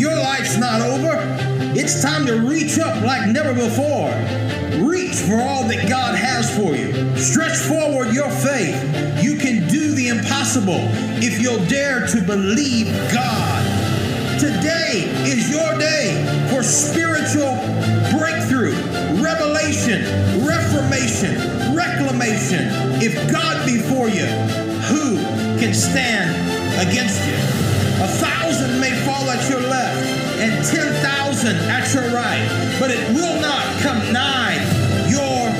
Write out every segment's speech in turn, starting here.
Your life's not over. It's time to reach up like never before. Reach for all that God has for you. Stretch forward your faith. You can do the impossible if you'll dare to believe God. Today is your day for spiritual breakthrough, revelation, reformation, reclamation. If God be for you, who can stand against you? A thousand may fall at your left and ten thousand at your right, but it will not come nigh your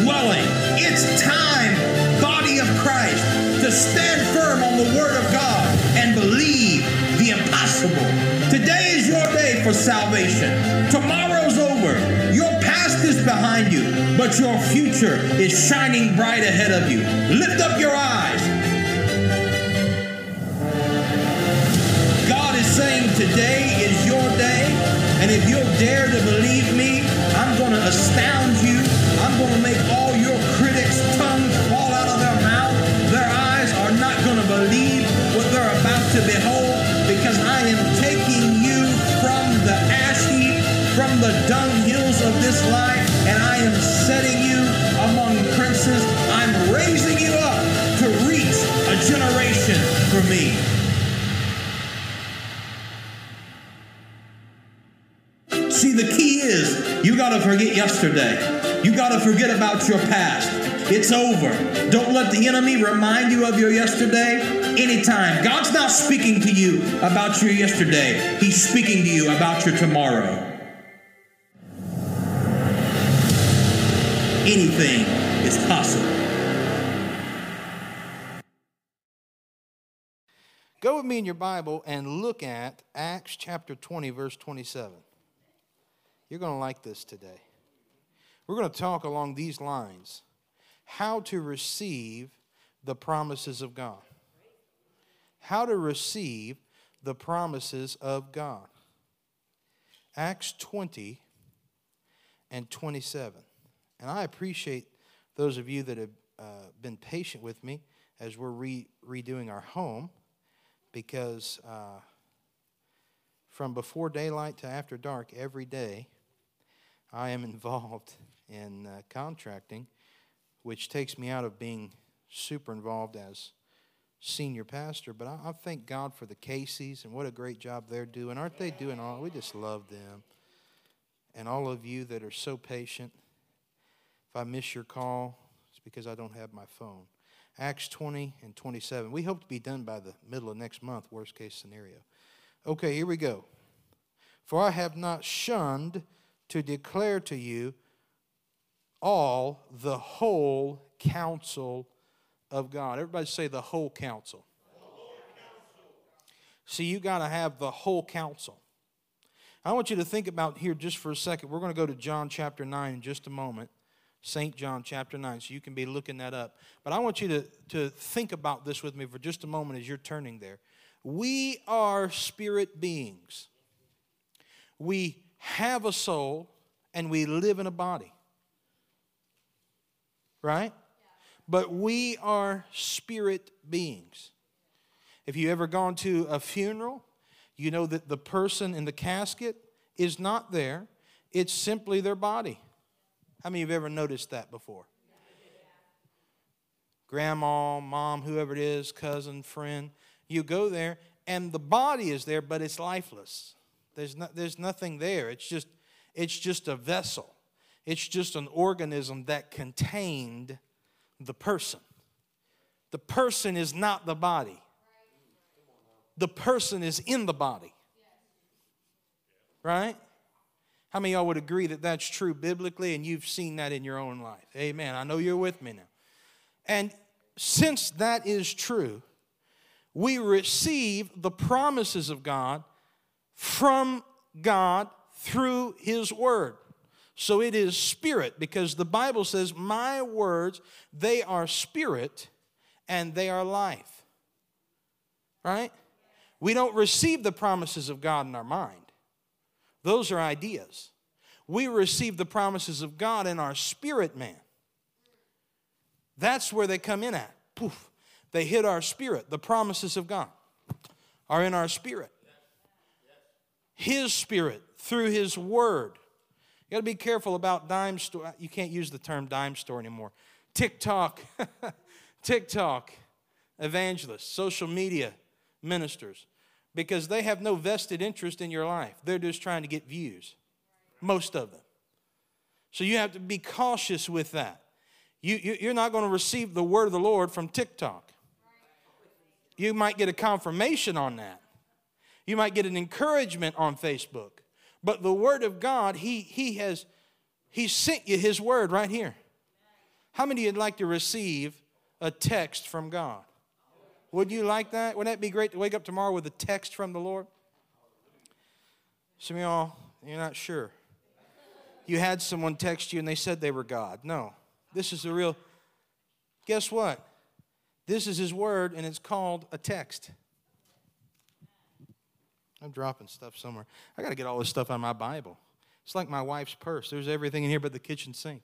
dwelling. It's time, body of Christ, to stand firm on the word of God and believe the impossible. Today is your day for salvation. Tomorrow's over. Your past is behind you, but your future is shining bright ahead of you. Lift up your eyes. Today is your day, and if you'll dare to believe me, I'm going to astound you. I'm going to make all your critics' tongues fall out of their mouth. Their eyes are not going to believe what they're about to behold because I am taking you from the ash heap, from the dunghills of this life, and I am setting you among princes. I'm raising you up to reach a generation for me. Forget yesterday. You got to forget about your past. It's over. Don't let the enemy remind you of your yesterday anytime. God's not speaking to you about your yesterday, He's speaking to you about your tomorrow. Anything is possible. Go with me in your Bible and look at Acts chapter 20, verse 27. You're going to like this today. We're going to talk along these lines how to receive the promises of God. How to receive the promises of God. Acts 20 and 27. And I appreciate those of you that have uh, been patient with me as we're re- redoing our home because uh, from before daylight to after dark every day, I am involved in uh, contracting, which takes me out of being super involved as senior pastor. But I, I thank God for the Caseys and what a great job they're doing. Aren't they doing all? We just love them. And all of you that are so patient. If I miss your call, it's because I don't have my phone. Acts 20 and 27. We hope to be done by the middle of next month, worst case scenario. Okay, here we go. For I have not shunned to declare to you all the whole counsel of God. Everybody say the whole counsel. See, you got to have the whole counsel. I want you to think about here just for a second. We're going to go to John chapter 9 in just a moment. St. John chapter 9, so you can be looking that up. But I want you to, to think about this with me for just a moment as you're turning there. We are spirit beings. We have a soul and we live in a body. Right? But we are spirit beings. If you ever gone to a funeral, you know that the person in the casket is not there, it's simply their body. How many of you have ever noticed that before? Grandma, mom, whoever it is, cousin, friend. You go there and the body is there, but it's lifeless. There's, no, there's nothing there. It's just, it's just a vessel. It's just an organism that contained the person. The person is not the body. The person is in the body. Right? How many of y'all would agree that that's true biblically and you've seen that in your own life? Amen. I know you're with me now. And since that is true, we receive the promises of God from God through His Word. So it is spirit because the Bible says, My words, they are spirit and they are life. Right? We don't receive the promises of God in our mind. Those are ideas. We receive the promises of God in our spirit man. That's where they come in at. Poof. They hit our spirit. The promises of God are in our spirit. His Spirit through His Word. You got to be careful about dime store. You can't use the term dime store anymore. TikTok, TikTok evangelists, social media ministers, because they have no vested interest in your life. They're just trying to get views, most of them. So you have to be cautious with that. You, you, are not going to receive the word of the Lord from TikTok. You might get a confirmation on that. You might get an encouragement on Facebook. But the word of God, He, he has He sent you His word right here. How many would like to receive a text from God? Would you like that? Wouldn't that be great to wake up tomorrow with a text from the Lord? Some of y'all, you're not sure. You had someone text you and they said they were God. No. This is the real. Guess what? This is His Word, and it's called a text. I'm dropping stuff somewhere. I got to get all this stuff out of my Bible. It's like my wife's purse. There's everything in here but the kitchen sink.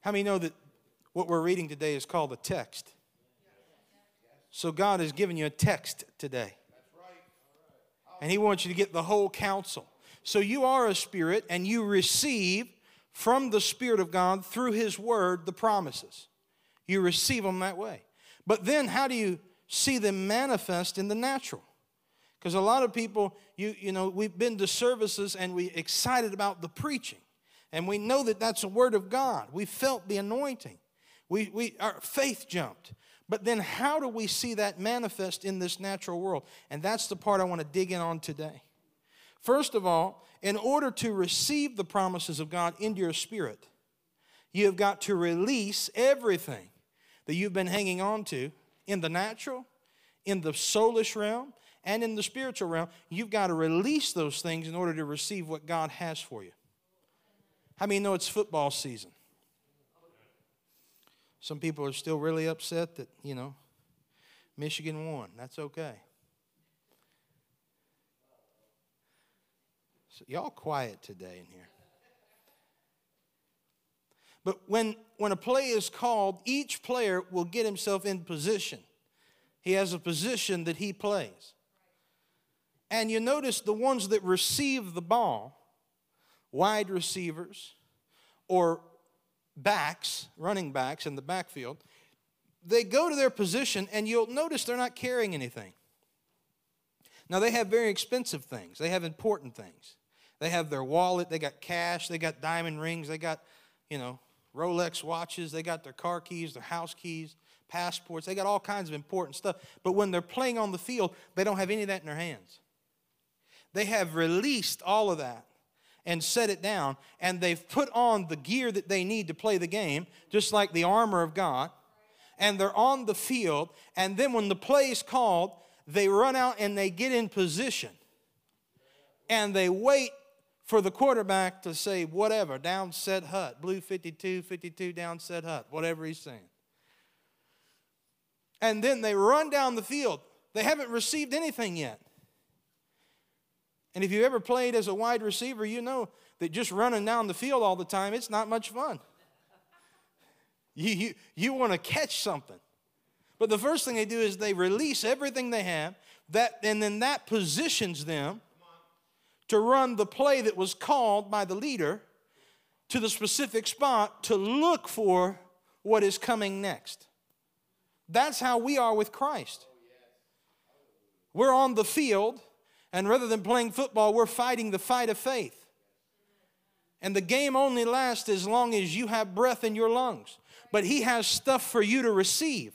How many know that what we're reading today is called a text? So God has given you a text today. And He wants you to get the whole counsel. So you are a spirit and you receive from the Spirit of God through His Word the promises. You receive them that way. But then, how do you see them manifest in the natural? Because a lot of people, you, you know, we've been to services and we excited about the preaching. And we know that that's a word of God. We felt the anointing. We, we, our faith jumped. But then how do we see that manifest in this natural world? And that's the part I want to dig in on today. First of all, in order to receive the promises of God into your spirit, you have got to release everything that you've been hanging on to in the natural, in the soulish realm, and in the spiritual realm. You've got to release those things in order to receive what God has for you. How many know it's football season? Some people are still really upset that, you know, Michigan won. That's okay. So y'all quiet today in here. But when, when a play is called, each player will get himself in position. He has a position that he plays. And you notice the ones that receive the ball, wide receivers or backs, running backs in the backfield, they go to their position and you'll notice they're not carrying anything. Now, they have very expensive things, they have important things. They have their wallet, they got cash, they got diamond rings, they got, you know, Rolex watches, they got their car keys, their house keys, passports, they got all kinds of important stuff. But when they're playing on the field, they don't have any of that in their hands. They have released all of that and set it down, and they've put on the gear that they need to play the game, just like the armor of God, and they're on the field, and then when the play is called, they run out and they get in position, and they wait for the quarterback to say whatever, down set hut, blue 52, 52, down set hut, whatever he's saying. And then they run down the field. They haven't received anything yet. And if you ever played as a wide receiver, you know that just running down the field all the time, it's not much fun. You, you, you want to catch something. But the first thing they do is they release everything they have, that, and then that positions them to run the play that was called by the leader to the specific spot to look for what is coming next. That's how we are with Christ. We're on the field, and rather than playing football, we're fighting the fight of faith. And the game only lasts as long as you have breath in your lungs. But He has stuff for you to receive.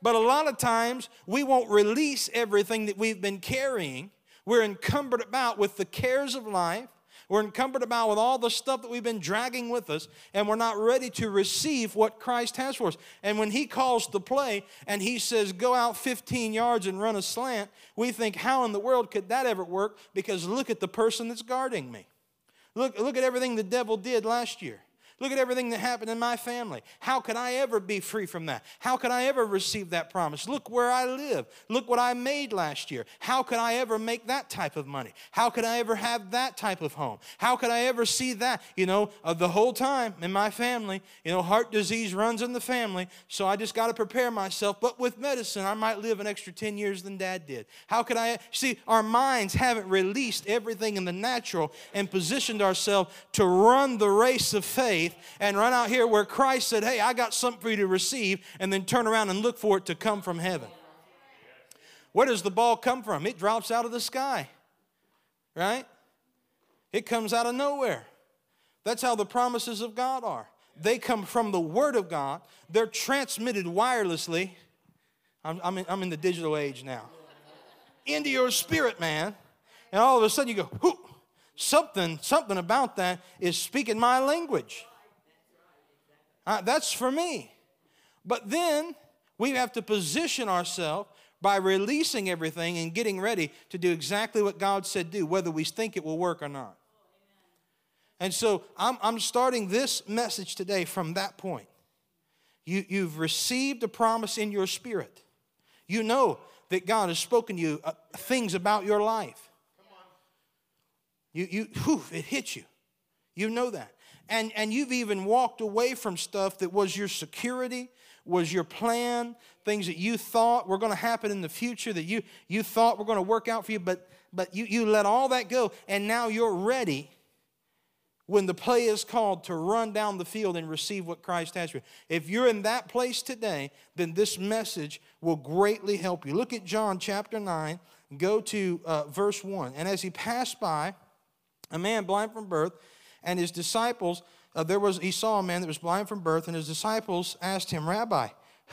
But a lot of times, we won't release everything that we've been carrying we're encumbered about with the cares of life. We're encumbered about with all the stuff that we've been dragging with us, and we're not ready to receive what Christ has for us. And when He calls the play and He says, Go out 15 yards and run a slant, we think, How in the world could that ever work? Because look at the person that's guarding me. Look, look at everything the devil did last year. Look at everything that happened in my family. How could I ever be free from that? How could I ever receive that promise? Look where I live. Look what I made last year. How could I ever make that type of money? How could I ever have that type of home? How could I ever see that? You know, the whole time in my family, you know, heart disease runs in the family, so I just got to prepare myself. But with medicine, I might live an extra 10 years than dad did. How could I? See, our minds haven't released everything in the natural and positioned ourselves to run the race of faith faith and run out here where Christ said, Hey, I got something for you to receive, and then turn around and look for it to come from heaven. Where does the ball come from? It drops out of the sky, right? It comes out of nowhere. That's how the promises of God are. They come from the Word of God, they're transmitted wirelessly. I'm, I'm, in, I'm in the digital age now. Into your spirit, man. And all of a sudden you go, Whoo! something, something about that is speaking my language. Uh, that's for me. But then we have to position ourselves by releasing everything and getting ready to do exactly what God said do, whether we think it will work or not. And so I'm, I'm starting this message today from that point. You, you've received a promise in your spirit. You know that God has spoken to you uh, things about your life. You, you, whew, it hits you. You know that and, and you've even walked away from stuff that was your security, was your plan, things that you thought were going to happen in the future that you, you thought were going to work out for you, but, but you, you let all that go, and now you're ready when the play is called to run down the field and receive what Christ has for you. If you're in that place today, then this message will greatly help you. Look at John chapter 9, go to uh, verse 1. And as he passed by, a man blind from birth, and his disciples, uh, there was, he saw a man that was blind from birth, and his disciples asked him, Rabbi,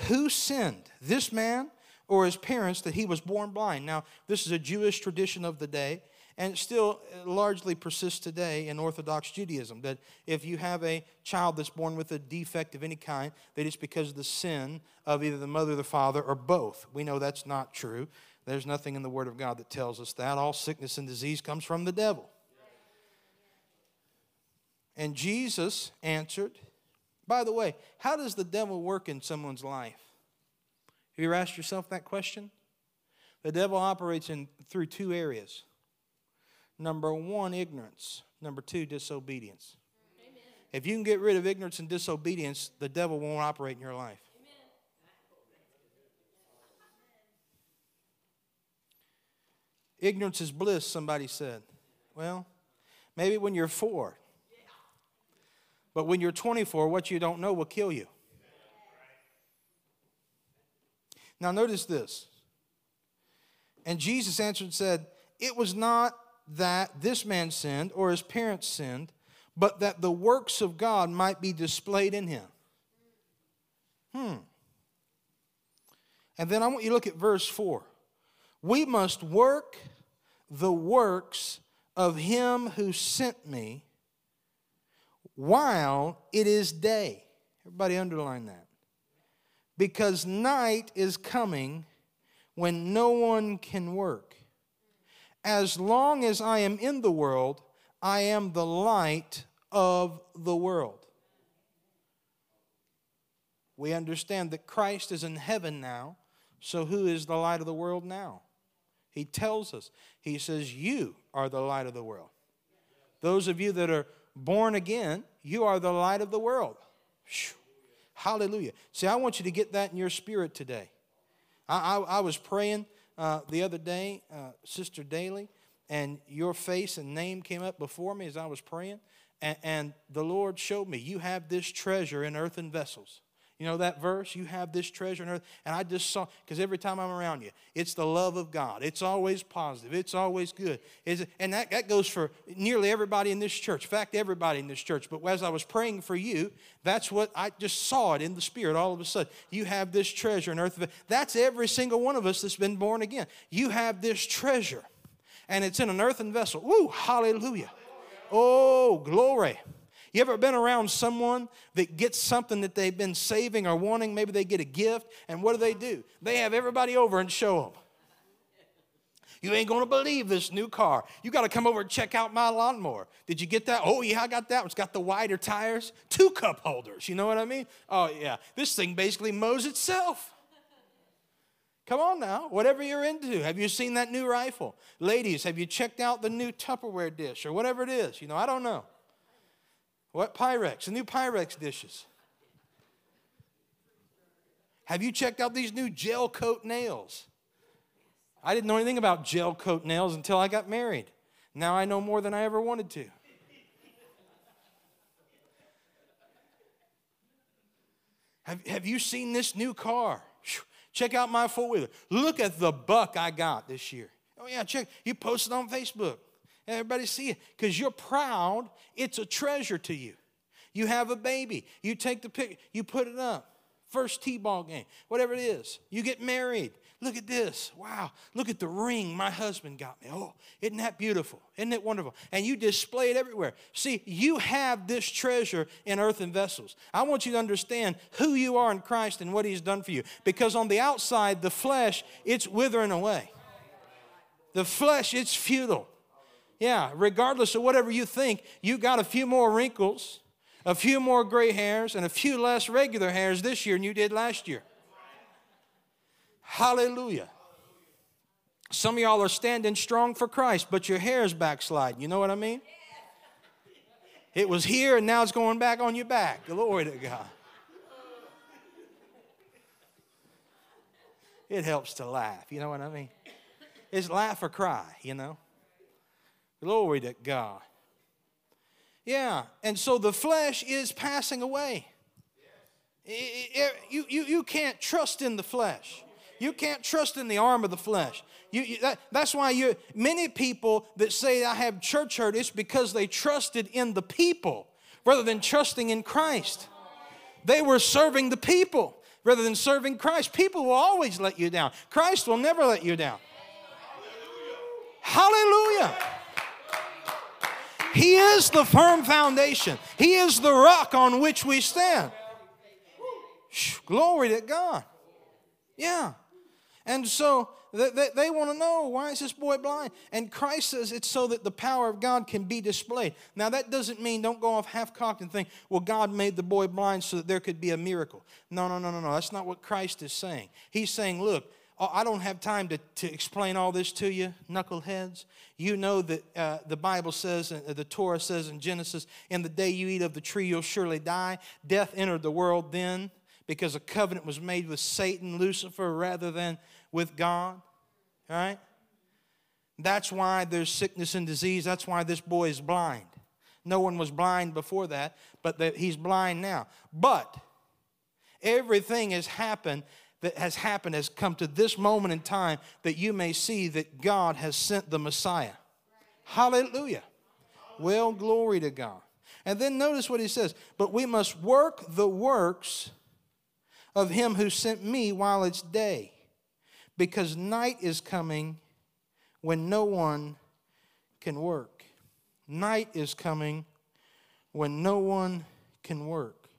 who sinned, this man or his parents, that he was born blind? Now, this is a Jewish tradition of the day, and it still uh, largely persists today in Orthodox Judaism that if you have a child that's born with a defect of any kind, that it's because of the sin of either the mother or the father or both. We know that's not true. There's nothing in the Word of God that tells us that. All sickness and disease comes from the devil. And Jesus answered, by the way, how does the devil work in someone's life? Have you ever asked yourself that question? The devil operates in through two areas. Number one, ignorance. Number two, disobedience. Amen. If you can get rid of ignorance and disobedience, the devil won't operate in your life. Ignorance is bliss, somebody said. Well, maybe when you're four, but when you're 24, what you don't know will kill you. Now, notice this. And Jesus answered and said, It was not that this man sinned or his parents sinned, but that the works of God might be displayed in him. Hmm. And then I want you to look at verse 4. We must work the works of him who sent me while it is day. Everybody underline that. Because night is coming when no one can work. As long as I am in the world, I am the light of the world. We understand that Christ is in heaven now, so who is the light of the world now? He tells us, He says, You are the light of the world. Those of you that are born again, you are the light of the world. Whew. Hallelujah. See, I want you to get that in your spirit today. I, I, I was praying uh, the other day, uh, Sister Daly, and your face and name came up before me as I was praying. And, and the Lord showed me, you have this treasure in earthen vessels. You know that verse? You have this treasure on earth. And I just saw, because every time I'm around you, it's the love of God. It's always positive. It's always good. It's, and that, that goes for nearly everybody in this church. In fact, everybody in this church. But as I was praying for you, that's what I just saw it in the spirit all of a sudden. You have this treasure in earth. That's every single one of us that's been born again. You have this treasure. And it's in an earthen vessel. Woo, hallelujah. Oh, glory. You ever been around someone that gets something that they've been saving or wanting? Maybe they get a gift, and what do they do? They have everybody over and show them. You ain't gonna believe this new car. You gotta come over and check out my lawnmower. Did you get that? Oh, yeah, I got that. It's got the wider tires, two cup holders. You know what I mean? Oh, yeah. This thing basically mows itself. Come on now, whatever you're into. Have you seen that new rifle? Ladies, have you checked out the new Tupperware dish or whatever it is? You know, I don't know. What Pyrex, the new Pyrex dishes. Have you checked out these new gel coat nails? I didn't know anything about gel coat nails until I got married. Now I know more than I ever wanted to. Have, have you seen this new car? Check out my four wheeler. Look at the buck I got this year. Oh, yeah, check. You posted on Facebook. Everybody see it because you're proud. It's a treasure to you. You have a baby. You take the pic, you put it up. First T ball game, whatever it is. You get married. Look at this. Wow. Look at the ring my husband got me. Oh, isn't that beautiful? Isn't it wonderful? And you display it everywhere. See, you have this treasure in earthen vessels. I want you to understand who you are in Christ and what He's done for you. Because on the outside, the flesh, it's withering away. The flesh, it's futile. Yeah, regardless of whatever you think, you got a few more wrinkles, a few more gray hairs, and a few less regular hairs this year than you did last year. Hallelujah. Some of y'all are standing strong for Christ, but your hair is backsliding. You know what I mean? It was here and now it's going back on your back. Glory to God. It helps to laugh. You know what I mean? It's laugh or cry, you know? Glory to God. Yeah, and so the flesh is passing away. You, you, you can't trust in the flesh. You can't trust in the arm of the flesh. You, you, that, that's why you many people that say I have church hurt, it's because they trusted in the people rather than trusting in Christ. They were serving the people rather than serving Christ. People will always let you down. Christ will never let you down. Hallelujah. He is the firm foundation. He is the rock on which we stand. Glory to God. Yeah. And so they, they, they want to know why is this boy blind? And Christ says it's so that the power of God can be displayed. Now, that doesn't mean don't go off half cocked and think, well, God made the boy blind so that there could be a miracle. No, no, no, no, no. That's not what Christ is saying. He's saying, look, I don't have time to, to explain all this to you, knuckleheads. You know that uh, the Bible says, uh, the Torah says in Genesis, in the day you eat of the tree, you'll surely die. Death entered the world then because a covenant was made with Satan, Lucifer, rather than with God, right? That's why there's sickness and disease. That's why this boy is blind. No one was blind before that, but that he's blind now. But everything has happened that has happened has come to this moment in time that you may see that God has sent the Messiah. Hallelujah. Well, glory to God. And then notice what he says, but we must work the works of him who sent me while it's day because night is coming when no one can work. Night is coming when no one can work.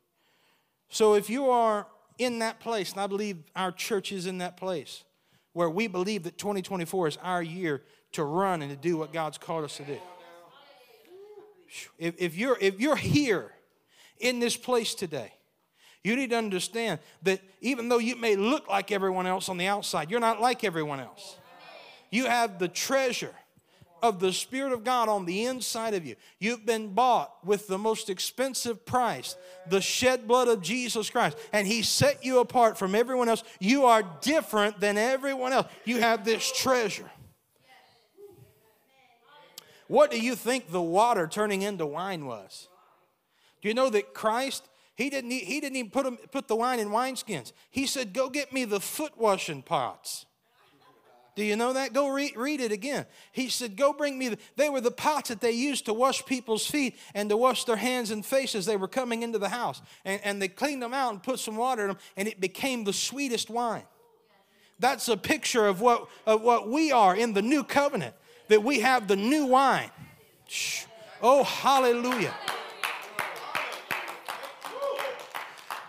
So if you are in that place, and I believe our church is in that place, where we believe that 2024 is our year to run and to do what God's called us to do. If, if, you're, if you're here in this place today, you need to understand that even though you may look like everyone else on the outside, you're not like everyone else. You have the treasure of the Spirit of God on the inside of you. You've been bought with the most expensive price, the shed blood of Jesus Christ. And He set you apart from everyone else. You are different than everyone else. You have this treasure. What do you think the water turning into wine was? Do you know that Christ he didn't, he didn't even put, them, put the wine in wineskins. He said, Go get me the foot washing pots. Do you know that? Go read, read it again. He said, Go bring me the. They were the pots that they used to wash people's feet and to wash their hands and faces. They were coming into the house. And, and they cleaned them out and put some water in them, and it became the sweetest wine. That's a picture of what, of what we are in the new covenant, that we have the new wine.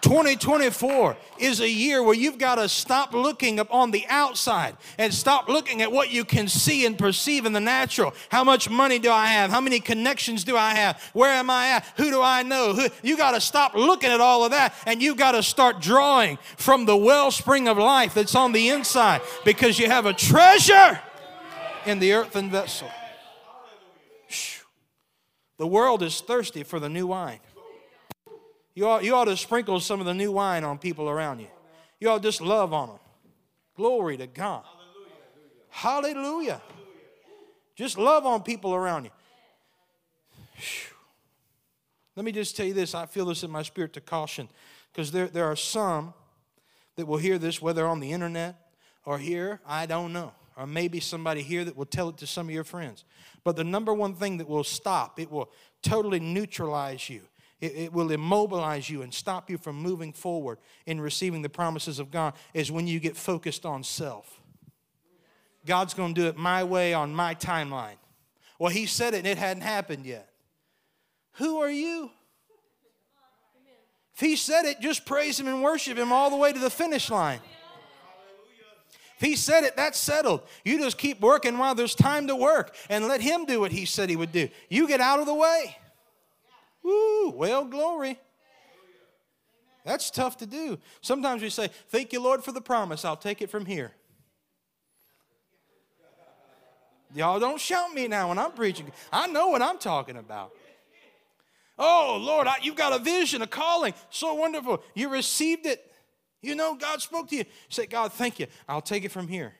2024 is a year where you've got to stop looking up on the outside and stop looking at what you can see and perceive in the natural. How much money do I have? How many connections do I have? Where am I at? Who do I know? Who, you got to stop looking at all of that and you got to start drawing from the wellspring of life that's on the inside because you have a treasure in the earthen vessel. The world is thirsty for the new wine. You ought, you ought to sprinkle some of the new wine on people around you. You ought to just love on them. Glory to God. Hallelujah. Hallelujah. Just love on people around you. Let me just tell you this. I feel this in my spirit to caution because there, there are some that will hear this, whether on the internet or here, I don't know. Or maybe somebody here that will tell it to some of your friends. But the number one thing that will stop, it will totally neutralize you it, it will immobilize you and stop you from moving forward in receiving the promises of God is when you get focused on self. God's going to do it my way on my timeline. Well, He said it and it hadn't happened yet. Who are you? If He said it, just praise Him and worship Him all the way to the finish line. If He said it, that's settled. You just keep working while there's time to work and let Him do what He said He would do. You get out of the way. Woo, well, glory. That's tough to do. Sometimes we say, Thank you, Lord, for the promise. I'll take it from here. Y'all don't shout me now when I'm preaching. I know what I'm talking about. Oh, Lord, I, you've got a vision, a calling. So wonderful. You received it. You know, God spoke to you. you. Say, God, thank you. I'll take it from here.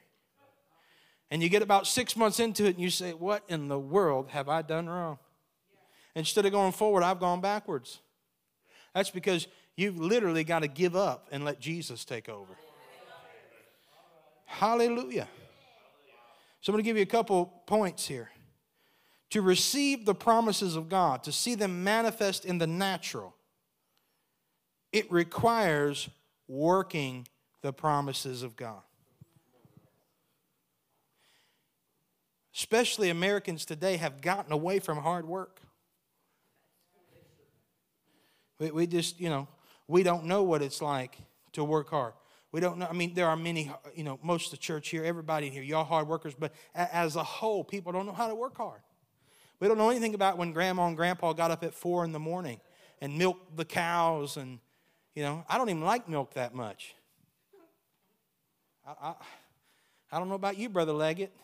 And you get about six months into it and you say, What in the world have I done wrong? Instead of going forward, I've gone backwards. That's because you've literally got to give up and let Jesus take over. Hallelujah. So I'm going to give you a couple points here. To receive the promises of God, to see them manifest in the natural, it requires working the promises of God. Especially Americans today have gotten away from hard work. We, we just, you know, we don't know what it's like to work hard. We don't know. I mean, there are many, you know, most of the church here, everybody here, y'all hard workers, but as a whole, people don't know how to work hard. We don't know anything about when grandma and grandpa got up at four in the morning and milked the cows. And, you know, I don't even like milk that much. I, I, I don't know about you, Brother Leggett,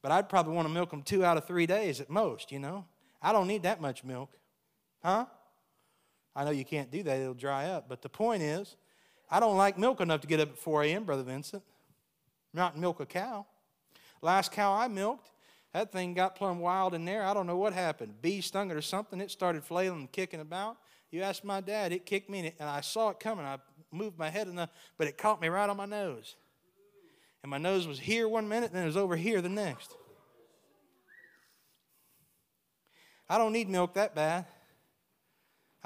but I'd probably want to milk them two out of three days at most, you know. I don't need that much milk. Huh? I know you can't do that, it'll dry up. But the point is, I don't like milk enough to get up at 4 a.m., Brother Vincent. Not milk a cow. Last cow I milked, that thing got plumb wild in there. I don't know what happened. Bee stung it or something. It started flailing and kicking about. You ask my dad, it kicked me, and I saw it coming. I moved my head enough, but it caught me right on my nose. And my nose was here one minute, and then it was over here the next. I don't need milk that bad.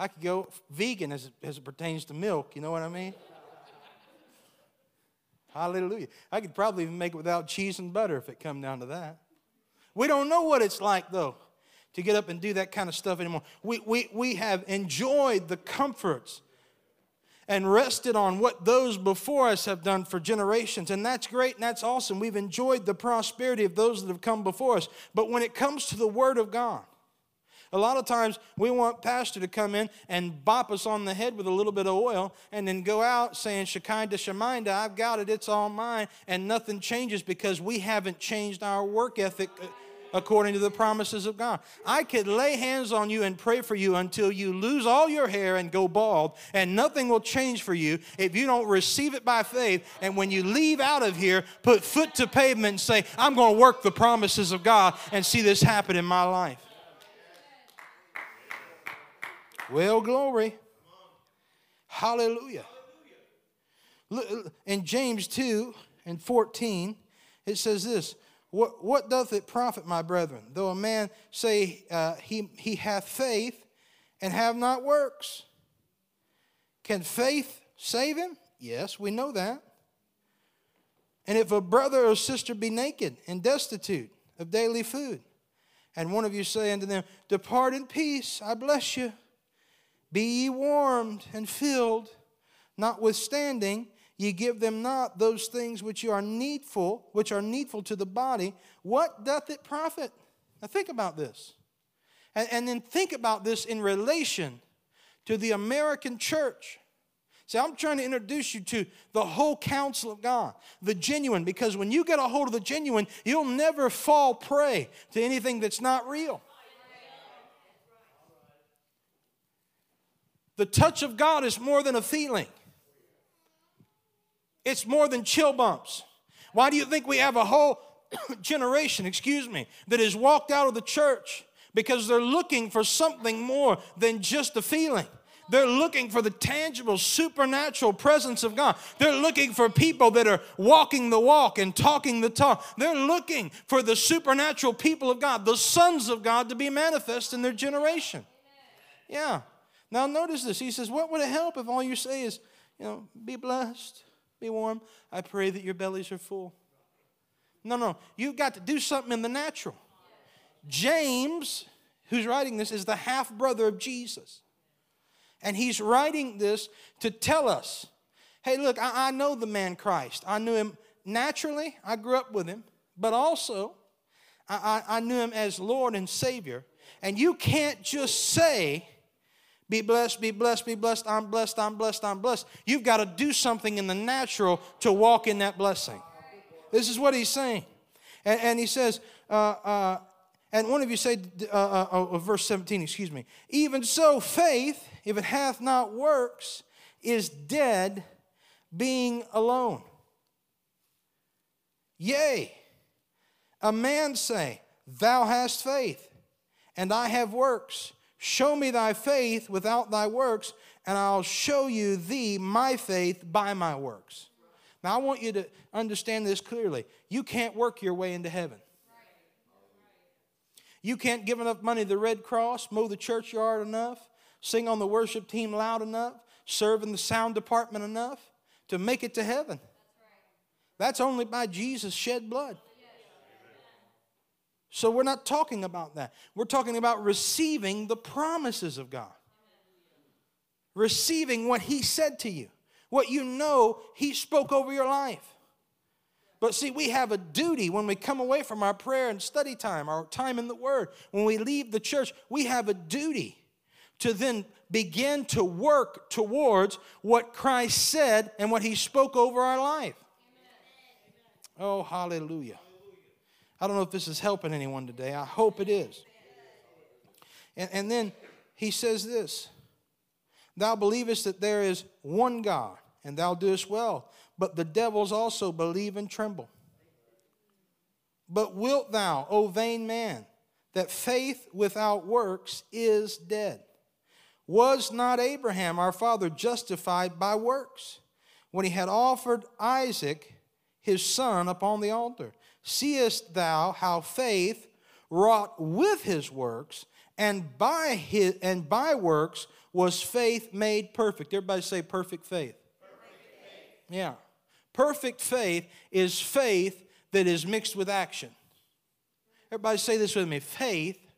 I could go vegan as, as it pertains to milk. You know what I mean? Hallelujah. I could probably even make it without cheese and butter if it come down to that. We don't know what it's like, though, to get up and do that kind of stuff anymore. We, we, we have enjoyed the comforts and rested on what those before us have done for generations. And that's great and that's awesome. We've enjoyed the prosperity of those that have come before us. But when it comes to the Word of God, a lot of times we want pastor to come in and bop us on the head with a little bit of oil and then go out saying, Shekinah Sheminda, I've got it, it's all mine, and nothing changes because we haven't changed our work ethic uh, according to the promises of God. I could lay hands on you and pray for you until you lose all your hair and go bald, and nothing will change for you if you don't receive it by faith. And when you leave out of here, put foot to pavement and say, I'm going to work the promises of God and see this happen in my life. Well, glory. Hallelujah. In James 2 and 14, it says this What, what doth it profit, my brethren, though a man say uh, he, he hath faith and have not works? Can faith save him? Yes, we know that. And if a brother or sister be naked and destitute of daily food, and one of you say unto them, Depart in peace, I bless you be ye warmed and filled, Notwithstanding, ye give them not those things which are needful, which are needful to the body. What doth it profit? Now think about this. And, and then think about this in relation to the American church. See, I'm trying to introduce you to the whole counsel of God, the genuine, because when you get a hold of the genuine, you'll never fall prey to anything that's not real. The touch of God is more than a feeling, it's more than chill bumps. Why do you think we have a whole generation, excuse me, that has walked out of the church? Because they're looking for something more than just a feeling. They're looking for the tangible, supernatural presence of God. They're looking for people that are walking the walk and talking the talk. They're looking for the supernatural people of God, the sons of God, to be manifest in their generation. Yeah. Now, notice this. He says, What would it help if all you say is, you know, be blessed, be warm? I pray that your bellies are full. No, no. You've got to do something in the natural. James, who's writing this, is the half brother of Jesus. And he's writing this to tell us hey, look, I, I, know the man Christ. I knew him naturally, I grew up with him, but also I, I, I knew him as Lord and Savior. And you can't just say, be blessed, be blessed, be blessed, I'm blessed, I'm blessed, I'm blessed. You've got to do something in the natural to walk in that blessing. This is what he's saying. And, and he says, uh, uh, and one of you say, uh, uh, uh, verse 17, excuse me, even so, faith, if it hath not works, is dead, being alone. Yea, a man say, Thou hast faith, and I have works. Show me thy faith without thy works, and I'll show you thee my faith by my works. Now, I want you to understand this clearly. You can't work your way into heaven. You can't give enough money to the Red Cross, mow the churchyard enough, sing on the worship team loud enough, serve in the sound department enough to make it to heaven. That's only by Jesus' shed blood. So we're not talking about that. We're talking about receiving the promises of God. Receiving what He said to you, what you know He spoke over your life. But see, we have a duty when we come away from our prayer and study time, our time in the Word, when we leave the church, we have a duty to then begin to work towards what Christ said and what He spoke over our life. Oh, hallelujah. I don't know if this is helping anyone today. I hope it is. And, and then he says this Thou believest that there is one God, and thou doest well but the devils also believe and tremble. But wilt thou, O vain man, that faith without works is dead? Was not Abraham our father justified by works when he had offered Isaac his son upon the altar? Seest thou how faith wrought with his works, and by his and by works was faith made perfect? Everybody say perfect faith. Perfect faith. Yeah. Perfect faith is faith that is mixed with action. Everybody say this with me faith, faith.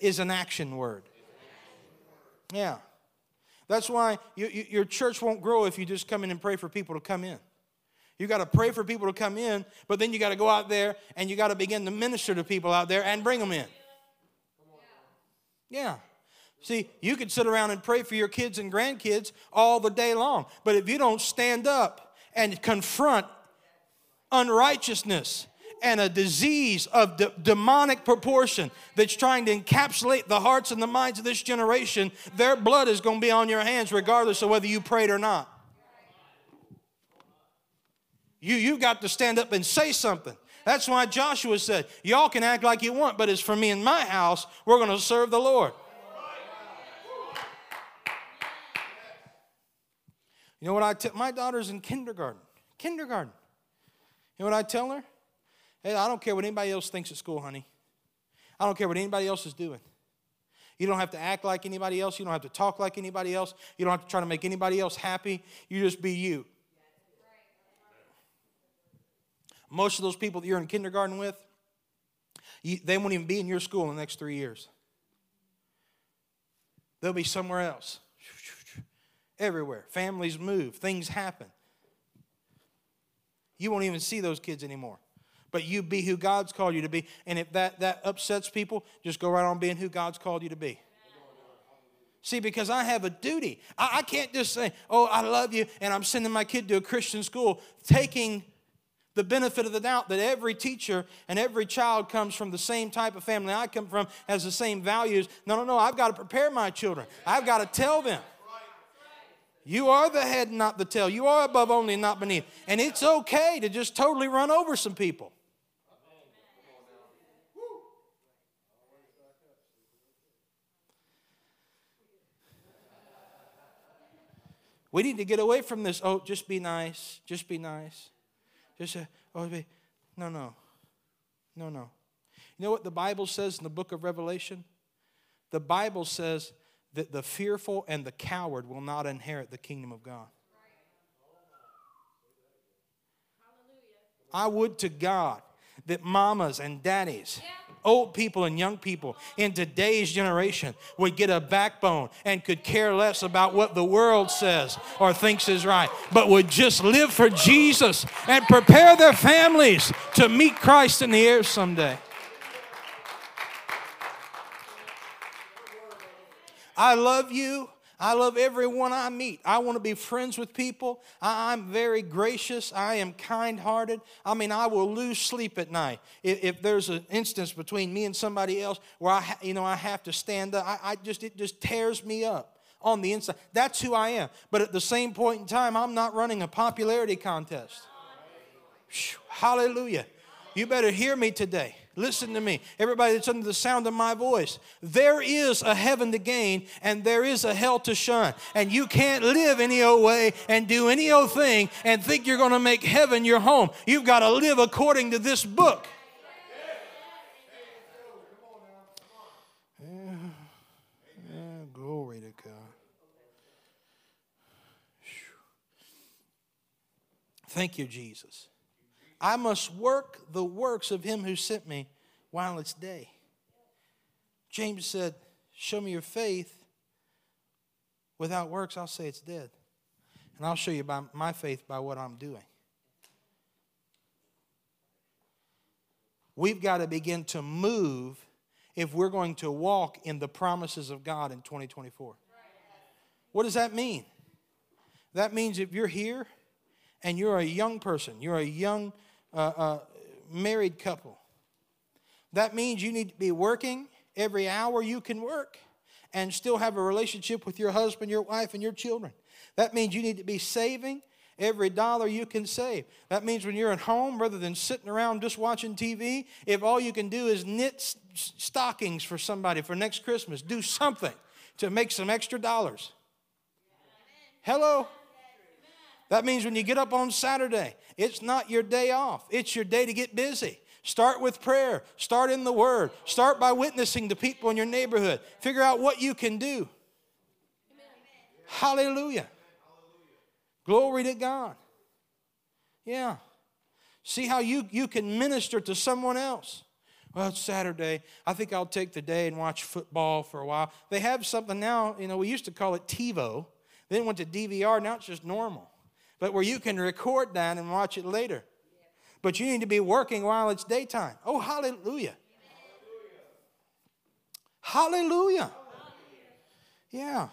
is an action word. Yeah. That's why you, you, your church won't grow if you just come in and pray for people to come in. You got to pray for people to come in, but then you got to go out there and you got to begin to minister to people out there and bring them in. Yeah. See, you could sit around and pray for your kids and grandkids all the day long, but if you don't stand up and confront unrighteousness and a disease of de- demonic proportion that's trying to encapsulate the hearts and the minds of this generation, their blood is going to be on your hands regardless of whether you prayed or not. You, you got to stand up and say something. That's why Joshua said, Y'all can act like you want, but as for me and my house, we're going to serve the Lord. You know what I tell my daughter's in kindergarten. Kindergarten. You know what I tell her? Hey, I don't care what anybody else thinks at school, honey. I don't care what anybody else is doing. You don't have to act like anybody else. You don't have to talk like anybody else. You don't have to try to make anybody else happy. You just be you. Most of those people that you're in kindergarten with, you, they won't even be in your school in the next three years. They'll be somewhere else. everywhere. Families move, things happen. You won't even see those kids anymore. But you be who God's called you to be. And if that, that upsets people, just go right on being who God's called you to be. See, because I have a duty. I, I, can't just say, oh, I love you, and I'm sending my kid to a Christian school, taking the benefit of the doubt that every teacher and every child comes from the same type of family I come from, has the same values. No, no, no. I've got to prepare my children. I've got to tell them. You are the head, not the tail. You are above only, not beneath. And it's okay to just totally run over some people. We need to get away from this. Oh, just be nice. Just be nice. Just say, oh. No, no. No, no. You know what the Bible says in the book of Revelation? The Bible says that the fearful and the coward will not inherit the kingdom of God. I would to God that mamas and daddies, old people and young people in today's generation would get a backbone and could care less about what the world says or thinks is right, but would just live for Jesus and prepare their families to meet Christ in the air someday. I love you. I love everyone I meet. I want to be friends with people. I, am very gracious. I am kind hearted. I mean, I will lose sleep at night if, if, there's an instance between me and somebody else where I, you know, I have to stand up. I, I just, it just tears me up on the inside. That's who I am. But at the same point in time, I'm not running a popularity contest. Hallelujah. You better hear me today. Listen to me. Everybody that's under the sound of my voice. There is a heaven to gain and there is a hell to shun. And you can't live any old way and do any old thing and think you're going to make heaven your home. You've got to live according to this book. Yeah, yeah, glory to God. Thank you, Jesus. I must work the works of him who sent me while it's day. James said, Show me your faith. Without works, I'll say it's dead. And I'll show you by my faith by what I'm doing. We've got to begin to move if we're going to walk in the promises of God in 2024. What does that mean? That means if you're here and you're a young person, you're a young uh, uh, married couple. That means you need to be working every hour you can work and still have a relationship with your husband, your wife, and your children. That means you need to be saving every dollar you can save. That means when you're at home, rather than sitting around just watching TV, if all you can do is knit stockings for somebody for next Christmas, do something to make some extra dollars. Hello? That means when you get up on Saturday, it's not your day off, it's your day to get busy. Start with prayer, start in the Word, start by witnessing to people in your neighborhood. Figure out what you can do. Hallelujah. Glory to God. Yeah. See how you, you can minister to someone else. Well, it's Saturday. I think I'll take the day and watch football for a while. They have something now, you know, we used to call it TiVo. Then went to DVR, now it's just normal but where you can record that and watch it later. But you need to be working while it's daytime. Oh, hallelujah. Hallelujah. Yeah.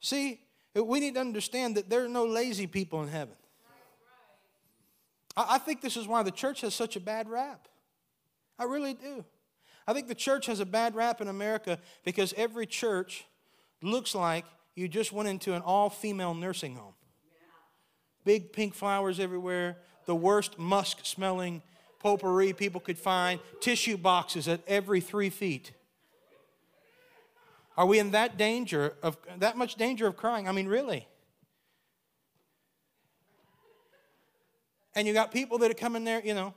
See, we need to understand that there are no lazy people in heaven. I think this is why the church has such a bad rap. I really do. I think the church has a bad rap in America because every church looks like you just went into an all female nursing home big pink flowers everywhere, the worst musk smelling potpourri people could find, tissue boxes at every three feet. Are we in that danger of that much danger of crying? I mean, really? And you got people that are coming there, you know,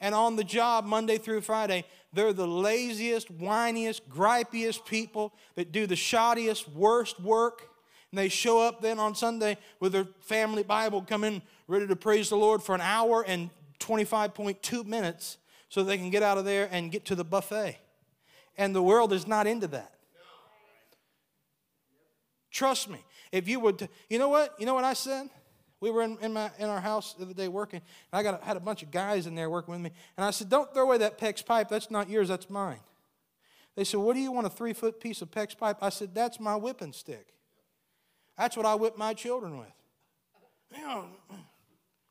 and on the job Monday through Friday, they're the laziest, whiniest, gripiest people that do the shoddiest, worst work. And they show up then on Sunday with their family Bible, come in ready to praise the Lord for an hour and 25.2 minutes so they can get out of there and get to the buffet. And the world is not into that. Trust me. If you would, you know what? You know what I said? We were in, in, my, in our house the other day working, and I got a, had a bunch of guys in there working with me. And I said, Don't throw away that PEX pipe. That's not yours, that's mine. They said, What do you want, a three foot piece of PEX pipe? I said, That's my whipping stick. That's what I whip my children with. You know,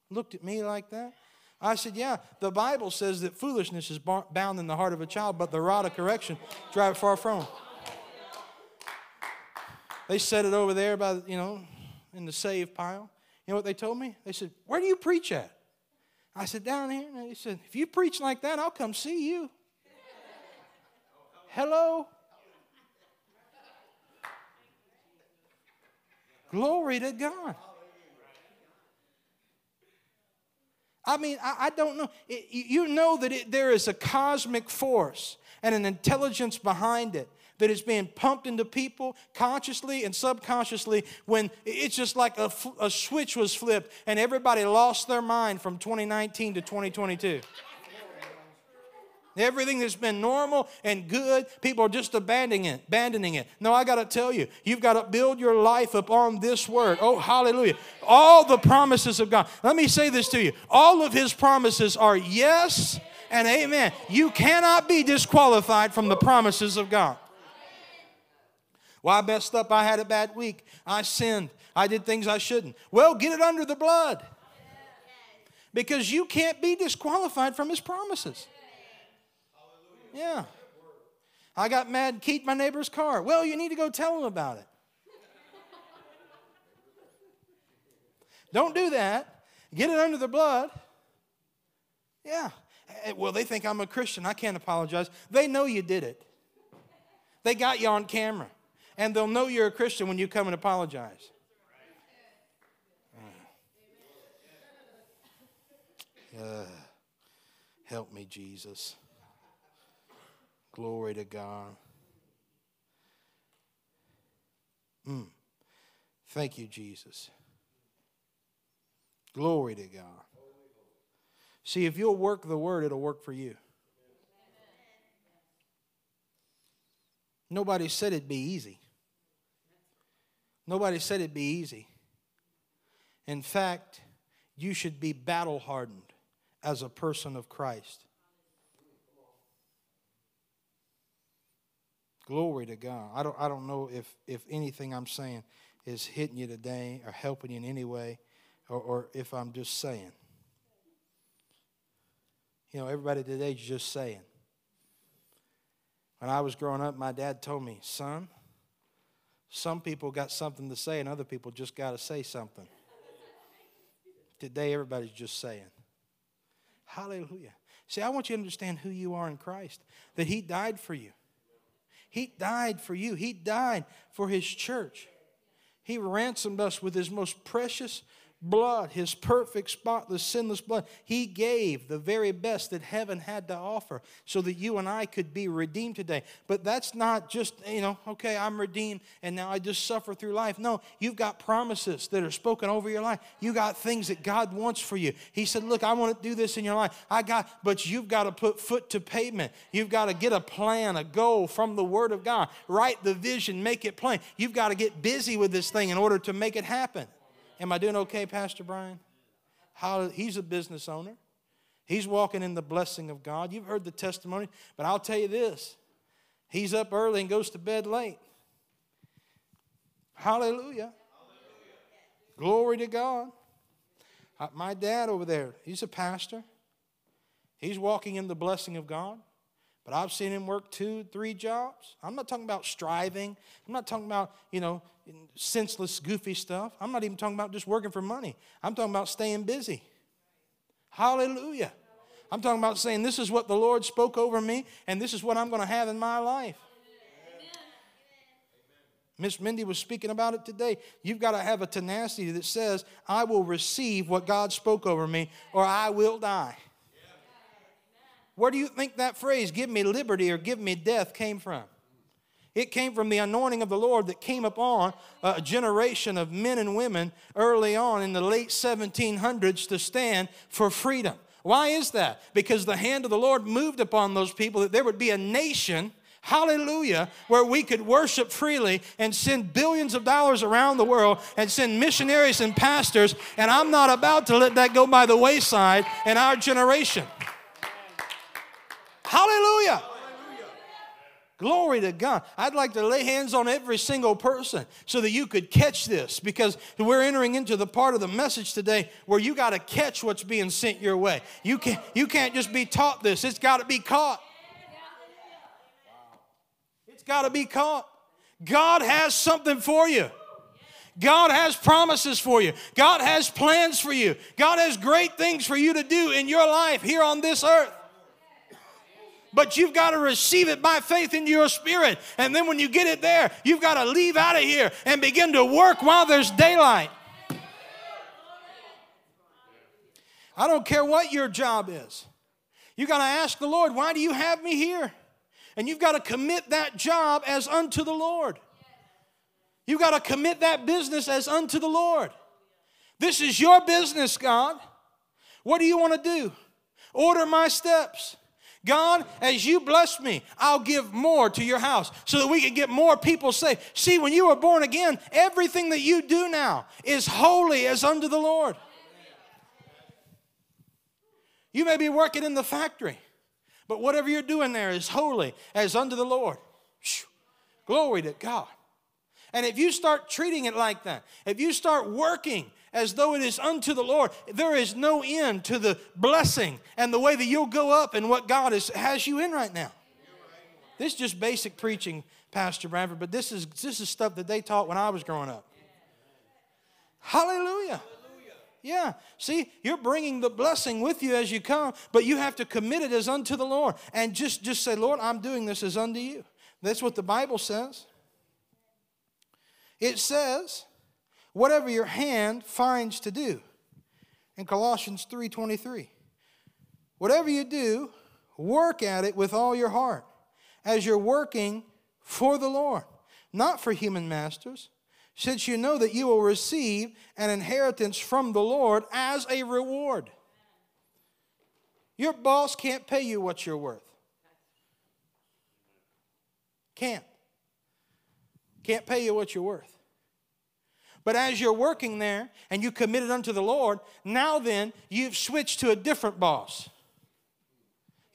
looked at me like that. I said, Yeah, the Bible says that foolishness is bound in the heart of a child, but the rod of correction drive it far from him. They set it over there by, you know, in the save pile. You know what they told me? They said, Where do you preach at? I said, Down here. And they said, If you preach like that, I'll come see you. Hello? Glory to God. I mean, I, I don't know. It, you know that it, there is a cosmic force and an intelligence behind it that is being pumped into people consciously and subconsciously when it's just like a, a switch was flipped and everybody lost their mind from 2019 to 2022. Everything that's been normal and good, people are just abandoning it, abandoning it. No, I got to tell you, you've got to build your life upon this word. Oh, hallelujah. All the promises of God. Let me say this to you. All of his promises are yes and amen. You cannot be disqualified from the promises of God. Well, I messed up. I had a bad week. I sinned. I did things I shouldn't. Well, get it under the blood. Because you can't be disqualified from his promises. Yeah. I got mad, keyed my neighbor's car. Well, you need to go tell him about it. Don't do that. Get it under the blood. Yeah. Eh, well, they think I'm a Christian. I can't apologize. They know you did it. They got you on camera. And they'll know you're a Christian when you come and apologize. Uh, help me, Jesus. Glory to God. Mm. Thank you, Jesus. Glory to God. See, if you'll work the word, it'll work for you. Nobody said it'd be easy. Nobody said it'd be easy. In fact, you should be battle hardened as a person of Christ. Glory to God. I don't, I don't know if, if anything I'm saying is hitting you today or helping you in any way, or, or if I'm just saying. You know, everybody today is just saying. When I was growing up, my dad told me, son, some people got something to say and other people just got to say something. Today, everybody's just saying. Hallelujah. See, I want you to understand who you are in Christ, that He died for you. He died for you, He died for His church. He ransomed us with His most precious blood, his perfect, spotless, sinless blood. He gave the very best that heaven had to offer so that you and I could be redeemed today. But that's not just, you know, okay, I'm redeemed and now I just suffer through life. No, you've got promises that are spoken over your life. You got things that God wants for you. He said, Look, I want to do this in your life. I got, but you've got to put foot to pavement. You've got to get a plan, a goal from the Word of God. Write the vision, make it plain. You've got to get busy with this thing in order to make it happen. Am I doing okay, Pastor Brian? How, he's a business owner. He's walking in the blessing of God. You've heard the testimony, but I'll tell you this he's up early and goes to bed late. Hallelujah. Hallelujah. Glory to God. Uh, my dad over there, he's a pastor. He's walking in the blessing of God. But I've seen him work two, three jobs. I'm not talking about striving. I'm not talking about, you know, senseless, goofy stuff. I'm not even talking about just working for money. I'm talking about staying busy. Hallelujah. I'm talking about saying, This is what the Lord spoke over me, and this is what I'm going to have in my life. Miss Mindy was speaking about it today. You've got to have a tenacity that says, I will receive what God spoke over me, or I will die. Where do you think that phrase, give me liberty or give me death, came from? It came from the anointing of the Lord that came upon a generation of men and women early on in the late 1700s to stand for freedom. Why is that? Because the hand of the Lord moved upon those people that there would be a nation Hallelujah, where we could worship freely and send billions of dollars around the world and send missionaries and pastors. And I'm not about to let that go by the wayside in our generation. Hallelujah. Glory to God. I'd like to lay hands on every single person so that you could catch this because we're entering into the part of the message today where you got to catch what's being sent your way. You can't, you can't just be taught this, it's got to be caught. It's got to be caught. God has something for you. God has promises for you. God has plans for you. God has great things for you to do in your life here on this earth but you've got to receive it by faith in your spirit. And then when you get it there, you've got to leave out of here and begin to work while there's daylight. I don't care what your job is. You got to ask the Lord, why do you have me here? And you've got to commit that job as unto the Lord. You've got to commit that business as unto the Lord. This is your business, God. What do you want to do? Order my steps. God, as you bless me, I'll give more to your house so that we can get more people saved. See, when you were born again, everything that you do now is holy as unto the Lord. You may be working in the factory, but whatever you're doing there is holy as unto the Lord. Glory to God. And if you start treating it like that, if you start working as though it is unto the Lord. There is no end to the blessing and the way that you'll go up and what God is, has you in right now. This is just basic preaching, Pastor Bradford, but this is, this is stuff that they taught when I was growing up. Hallelujah. Yeah. See, you're bringing the blessing with you as you come, but you have to commit it as unto the Lord and just, just say, Lord, I'm doing this as unto you. That's what the Bible says. It says, whatever your hand finds to do. In Colossians 3:23. Whatever you do, work at it with all your heart, as you're working for the Lord, not for human masters, since you know that you will receive an inheritance from the Lord as a reward. Your boss can't pay you what you're worth. Can't. Can't pay you what you're worth. But as you're working there and you committed unto the Lord, now then you've switched to a different boss.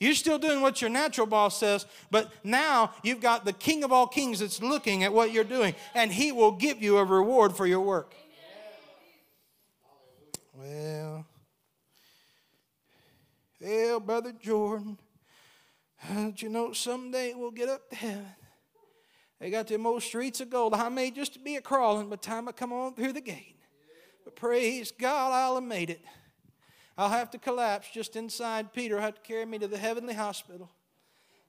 You're still doing what your natural boss says, but now you've got the King of all kings that's looking at what you're doing, and he will give you a reward for your work. Well, well, Brother Jordan, don't you know someday we'll get up to heaven? They got them old streets of gold. I may just be a crawling by the time I come on through the gate. But praise God, I'll have made it. I'll have to collapse just inside Peter. I'll have to carry me to the heavenly hospital.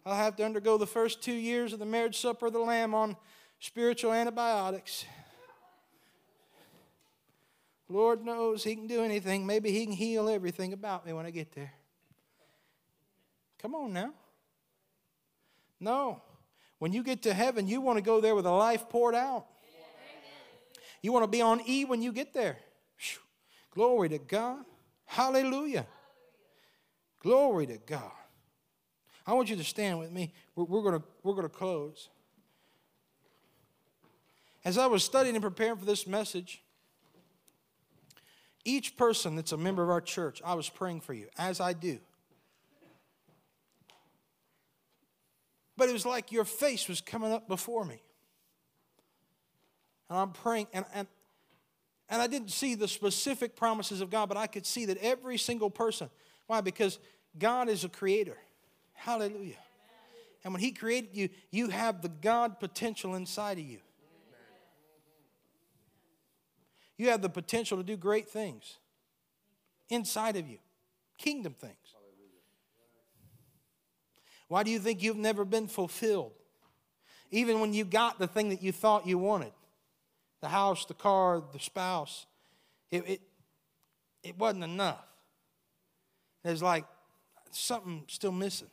I'll have to undergo the first two years of the marriage supper of the Lamb on spiritual antibiotics. Lord knows He can do anything. Maybe He can heal everything about me when I get there. Come on now. No. When you get to heaven, you want to go there with a life poured out. You want to be on E when you get there. Glory to God. Hallelujah. Glory to God. I want you to stand with me. We're, we're going we're to close. As I was studying and preparing for this message, each person that's a member of our church, I was praying for you, as I do. But it was like your face was coming up before me. And I'm praying, and, and, and I didn't see the specific promises of God, but I could see that every single person. Why? Because God is a creator. Hallelujah. And when He created you, you have the God potential inside of you. You have the potential to do great things inside of you, kingdom things. Why do you think you've never been fulfilled? Even when you got the thing that you thought you wanted the house, the car, the spouse it, it, it wasn't enough. There's like something still missing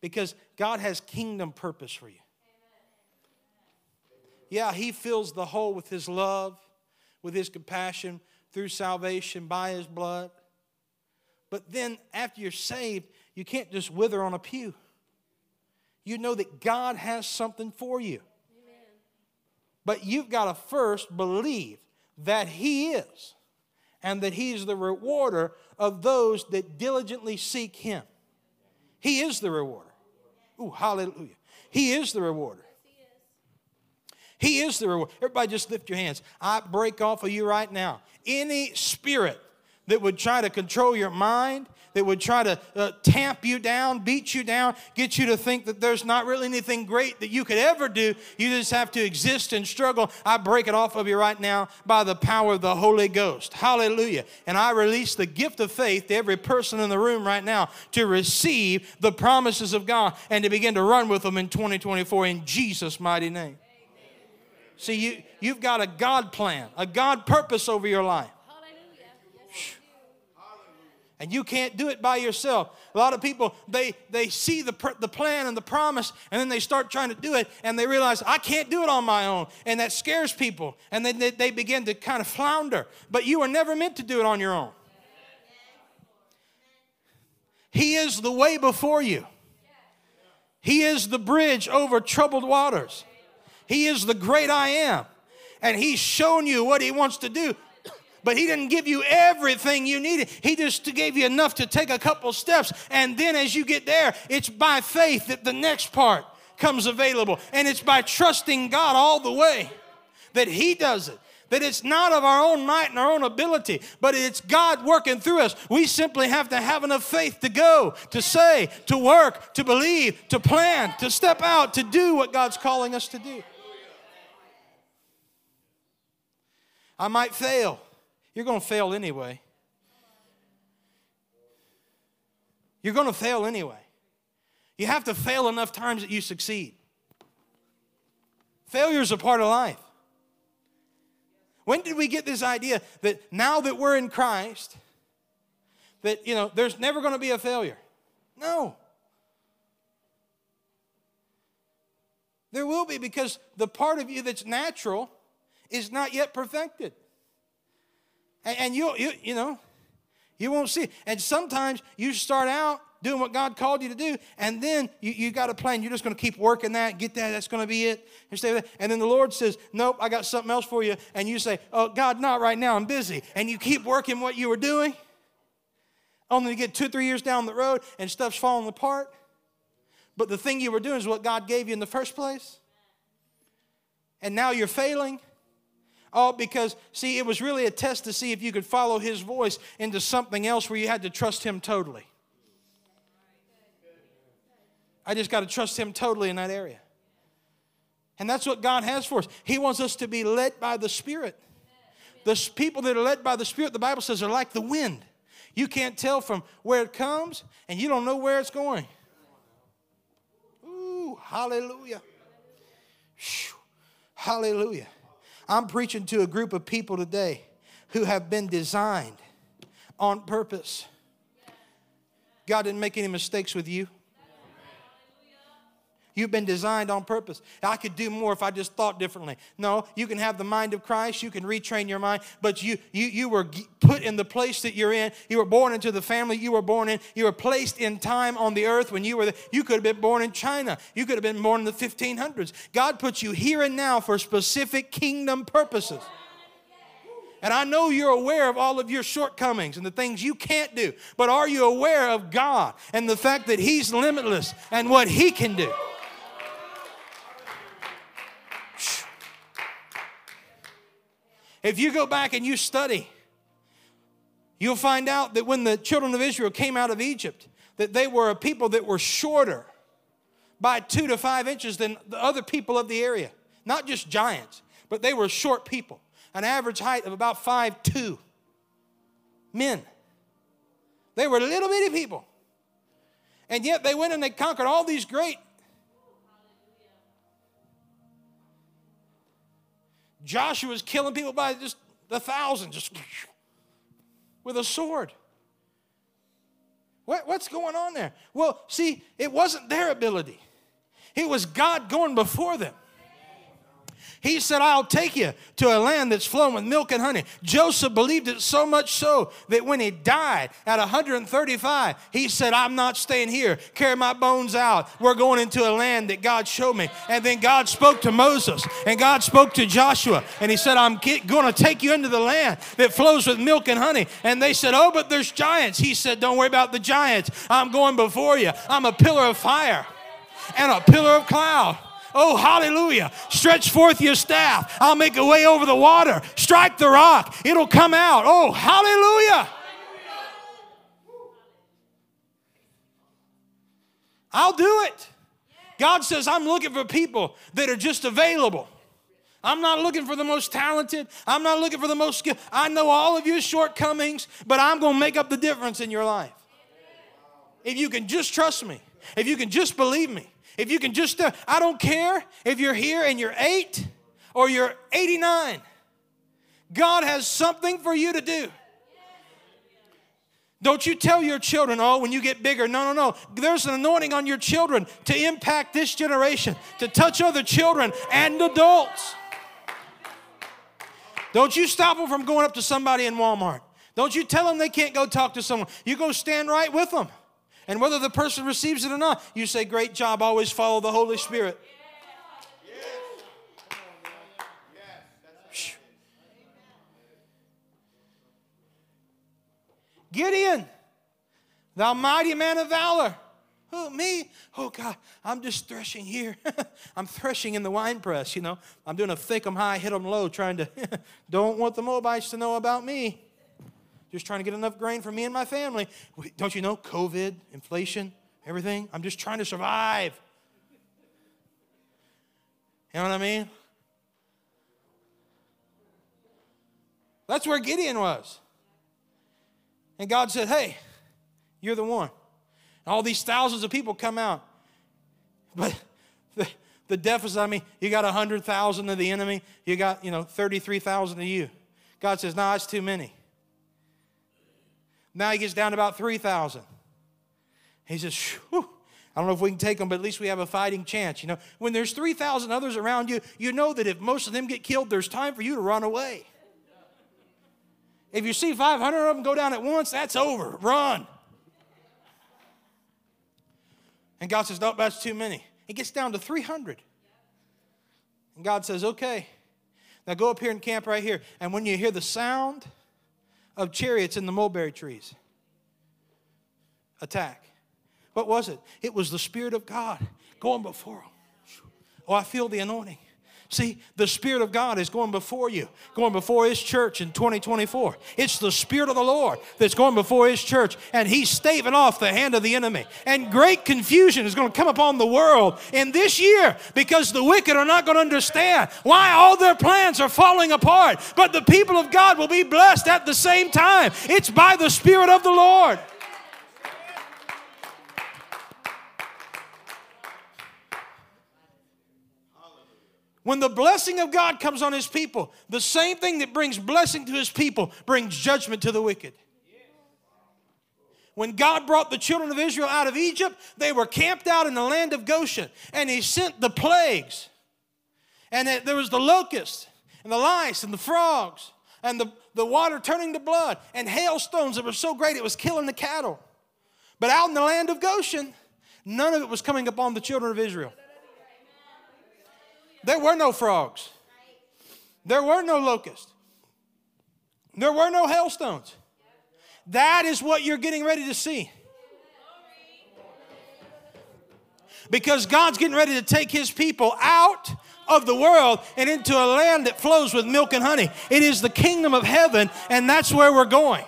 because God has kingdom purpose for you. Yeah, He fills the hole with His love, with His compassion through salvation by His blood. But then after you're saved, you can't just wither on a pew. You know that God has something for you. But you've got to first believe that He is and that He's the rewarder of those that diligently seek Him. He is the rewarder. Ooh, hallelujah. He is the rewarder. He is the reward. Everybody just lift your hands. I break off of you right now. Any spirit that would try to control your mind, that would try to uh, tamp you down, beat you down, get you to think that there's not really anything great that you could ever do. You just have to exist and struggle. I break it off of you right now by the power of the Holy Ghost. Hallelujah. And I release the gift of faith to every person in the room right now to receive the promises of God and to begin to run with them in 2024 in Jesus' mighty name. See, you, you've got a God plan, a God purpose over your life. And you can't do it by yourself. A lot of people, they, they see the, the plan and the promise, and then they start trying to do it, and they realize, I can't do it on my own. And that scares people. And then they, they begin to kind of flounder. But you were never meant to do it on your own. He is the way before you, He is the bridge over troubled waters. He is the great I am. And He's shown you what He wants to do but he didn't give you everything you needed. He just gave you enough to take a couple steps. And then as you get there, it's by faith that the next part comes available. And it's by trusting God all the way that he does it. That it's not of our own might and our own ability, but it's God working through us. We simply have to have enough faith to go, to say, to work, to believe, to plan, to step out, to do what God's calling us to do. I might fail. You're going to fail anyway. You're going to fail anyway. You have to fail enough times that you succeed. Failure is a part of life. When did we get this idea that now that we're in Christ, that, you know, there's never going to be a failure? No. There will be because the part of you that's natural is not yet perfected. And, and you, you, you know, you won't see it. And sometimes you start out doing what God called you to do, and then you, you got a plan. You're just going to keep working that, get that, that's going to be it. And, stay there. and then the Lord says, Nope, I got something else for you. And you say, Oh, God, not right now, I'm busy. And you keep working what you were doing, only to get two, three years down the road and stuff's falling apart. But the thing you were doing is what God gave you in the first place. And now you're failing. Oh, because, see, it was really a test to see if you could follow his voice into something else where you had to trust him totally. I just got to trust him totally in that area. And that's what God has for us. He wants us to be led by the Spirit. The people that are led by the Spirit, the Bible says, are like the wind. You can't tell from where it comes, and you don't know where it's going. Ooh, hallelujah. Whew, hallelujah. I'm preaching to a group of people today who have been designed on purpose. God didn't make any mistakes with you. You've been designed on purpose. I could do more if I just thought differently. No, you can have the mind of Christ. You can retrain your mind, but you, you, you were put in the place that you're in. You were born into the family you were born in. You were placed in time on the earth when you were there. You could have been born in China. You could have been born in the 1500s. God puts you here and now for specific kingdom purposes. And I know you're aware of all of your shortcomings and the things you can't do, but are you aware of God and the fact that He's limitless and what He can do? If you go back and you study, you'll find out that when the children of Israel came out of Egypt, that they were a people that were shorter by two to five inches than the other people of the area. Not just giants, but they were short people, an average height of about five two men. They were little bitty people. And yet they went and they conquered all these great Joshua was killing people by just the thousand, just with a sword. What, what's going on there? Well, see, it wasn't their ability, it was God going before them. He said, I'll take you to a land that's flowing with milk and honey. Joseph believed it so much so that when he died at 135, he said, I'm not staying here. Carry my bones out. We're going into a land that God showed me. And then God spoke to Moses and God spoke to Joshua. And he said, I'm going to take you into the land that flows with milk and honey. And they said, Oh, but there's giants. He said, Don't worry about the giants. I'm going before you. I'm a pillar of fire and a pillar of cloud. Oh, hallelujah. Stretch forth your staff. I'll make a way over the water. Strike the rock. It'll come out. Oh, hallelujah. I'll do it. God says, I'm looking for people that are just available. I'm not looking for the most talented. I'm not looking for the most skilled. I know all of your shortcomings, but I'm going to make up the difference in your life. If you can just trust me, if you can just believe me, if you can just, uh, I don't care if you're here and you're eight or you're 89. God has something for you to do. Don't you tell your children, oh, when you get bigger. No, no, no. There's an anointing on your children to impact this generation, to touch other children and adults. Don't you stop them from going up to somebody in Walmart. Don't you tell them they can't go talk to someone. You go stand right with them. And whether the person receives it or not, you say, Great job, always follow the Holy Spirit. Gideon, thou mighty man of valor. Who, me? Oh, God, I'm just threshing here. I'm threshing in the wine press, you know. I'm doing a thick them high, hit them low, trying to, don't want the Moabites to know about me just trying to get enough grain for me and my family. Don't you know COVID, inflation, everything? I'm just trying to survive. You know what I mean? That's where Gideon was. And God said, Hey, you're the one. And all these thousands of people come out. But the, the deficit, I mean, you got 100,000 of the enemy, you got, you know, 33,000 of you. God says, No, nah, it's too many. Now he gets down to about 3,000. He says, I don't know if we can take them, but at least we have a fighting chance. You know, when there's 3,000 others around you, you know that if most of them get killed, there's time for you to run away. If you see 500 of them go down at once, that's over. Run. And God says, Nope, that's too many. It gets down to 300. And God says, Okay, now go up here and camp right here. And when you hear the sound, of chariots in the mulberry trees. Attack. What was it? It was the Spirit of God going before them. Oh, I feel the anointing. See, the Spirit of God is going before you, going before His church in 2024. It's the Spirit of the Lord that's going before His church, and He's staving off the hand of the enemy. And great confusion is going to come upon the world in this year because the wicked are not going to understand why all their plans are falling apart. But the people of God will be blessed at the same time. It's by the Spirit of the Lord. When the blessing of God comes on his people, the same thing that brings blessing to his people brings judgment to the wicked. When God brought the children of Israel out of Egypt, they were camped out in the land of Goshen, and he sent the plagues. And there was the locusts, and the lice, and the frogs, and the, the water turning to blood, and hailstones that were so great it was killing the cattle. But out in the land of Goshen, none of it was coming upon the children of Israel. There were no frogs. There were no locusts. There were no hailstones. That is what you're getting ready to see. Because God's getting ready to take his people out of the world and into a land that flows with milk and honey. It is the kingdom of heaven, and that's where we're going.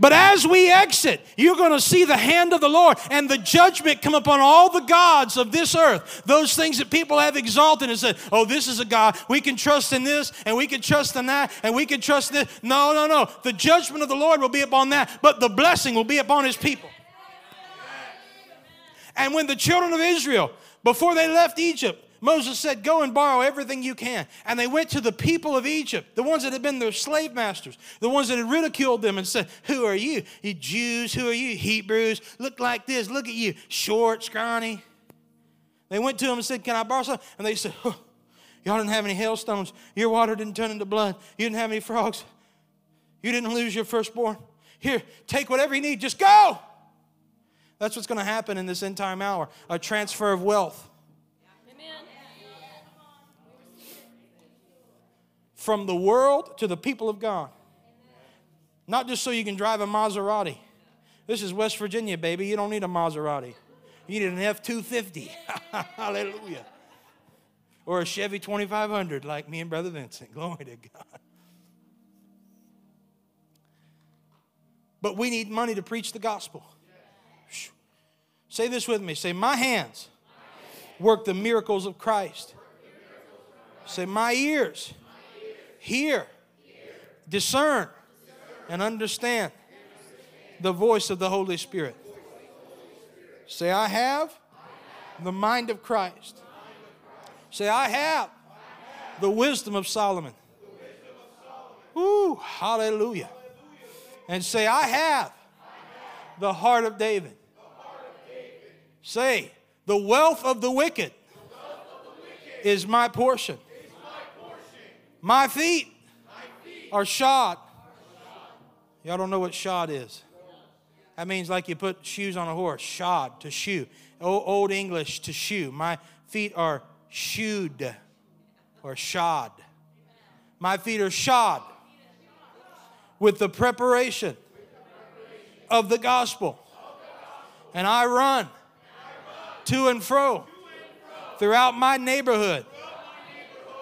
But as we exit, you're going to see the hand of the Lord and the judgment come upon all the gods of this earth. Those things that people have exalted and said, oh, this is a God. We can trust in this and we can trust in that and we can trust this. No, no, no. The judgment of the Lord will be upon that, but the blessing will be upon his people. And when the children of Israel, before they left Egypt, Moses said, Go and borrow everything you can. And they went to the people of Egypt, the ones that had been their slave masters, the ones that had ridiculed them and said, Who are you? You Jews, who are you? Hebrews, look like this, look at you, short, scrawny. They went to them and said, Can I borrow some? And they said, Y'all didn't have any hailstones. Your water didn't turn into blood. You didn't have any frogs. You didn't lose your firstborn. Here, take whatever you need. Just go. That's what's going to happen in this end time hour a transfer of wealth. From the world to the people of God. Not just so you can drive a Maserati. This is West Virginia, baby. You don't need a Maserati. You need an F 250. Hallelujah. Or a Chevy 2500 like me and Brother Vincent. Glory to God. But we need money to preach the gospel. Say this with me. Say, My hands work the miracles of Christ. Say, My ears hear, discern, and understand the voice of the Holy Spirit. Say, I have the mind of Christ. Say, I have the wisdom of Solomon. Ooh, hallelujah. And say, I have the heart of David. Say, the wealth of the wicked is my portion. My feet are shod. Y'all don't know what shod is. That means like you put shoes on a horse, shod, to shoe. Old English, to shoe. My feet are shoed or shod. My feet are shod with the preparation of the gospel. And I run to and fro throughout my neighborhood,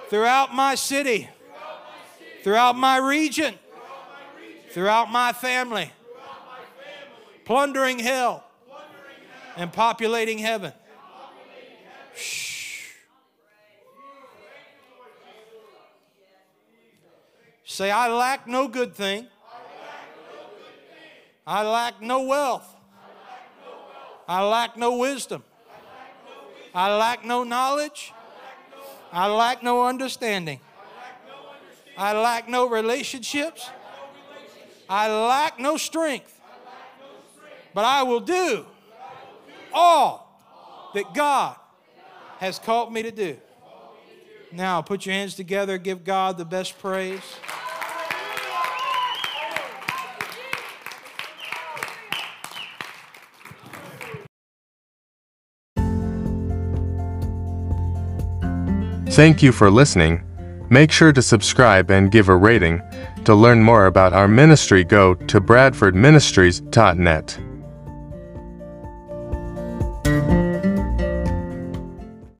throughout my city, throughout my region, throughout my family, plundering hell and populating heaven. Shh. Say, I lack no good thing. I lack no wealth. I lack no wisdom. I lack no knowledge. I lack no understanding. I lack no relationships. I lack no strength. But I will do all that God has called me to do. Now, put your hands together, give God the best praise. Thank you for listening. Make sure to subscribe and give a rating. To learn more about our ministry, go to bradfordministries.net.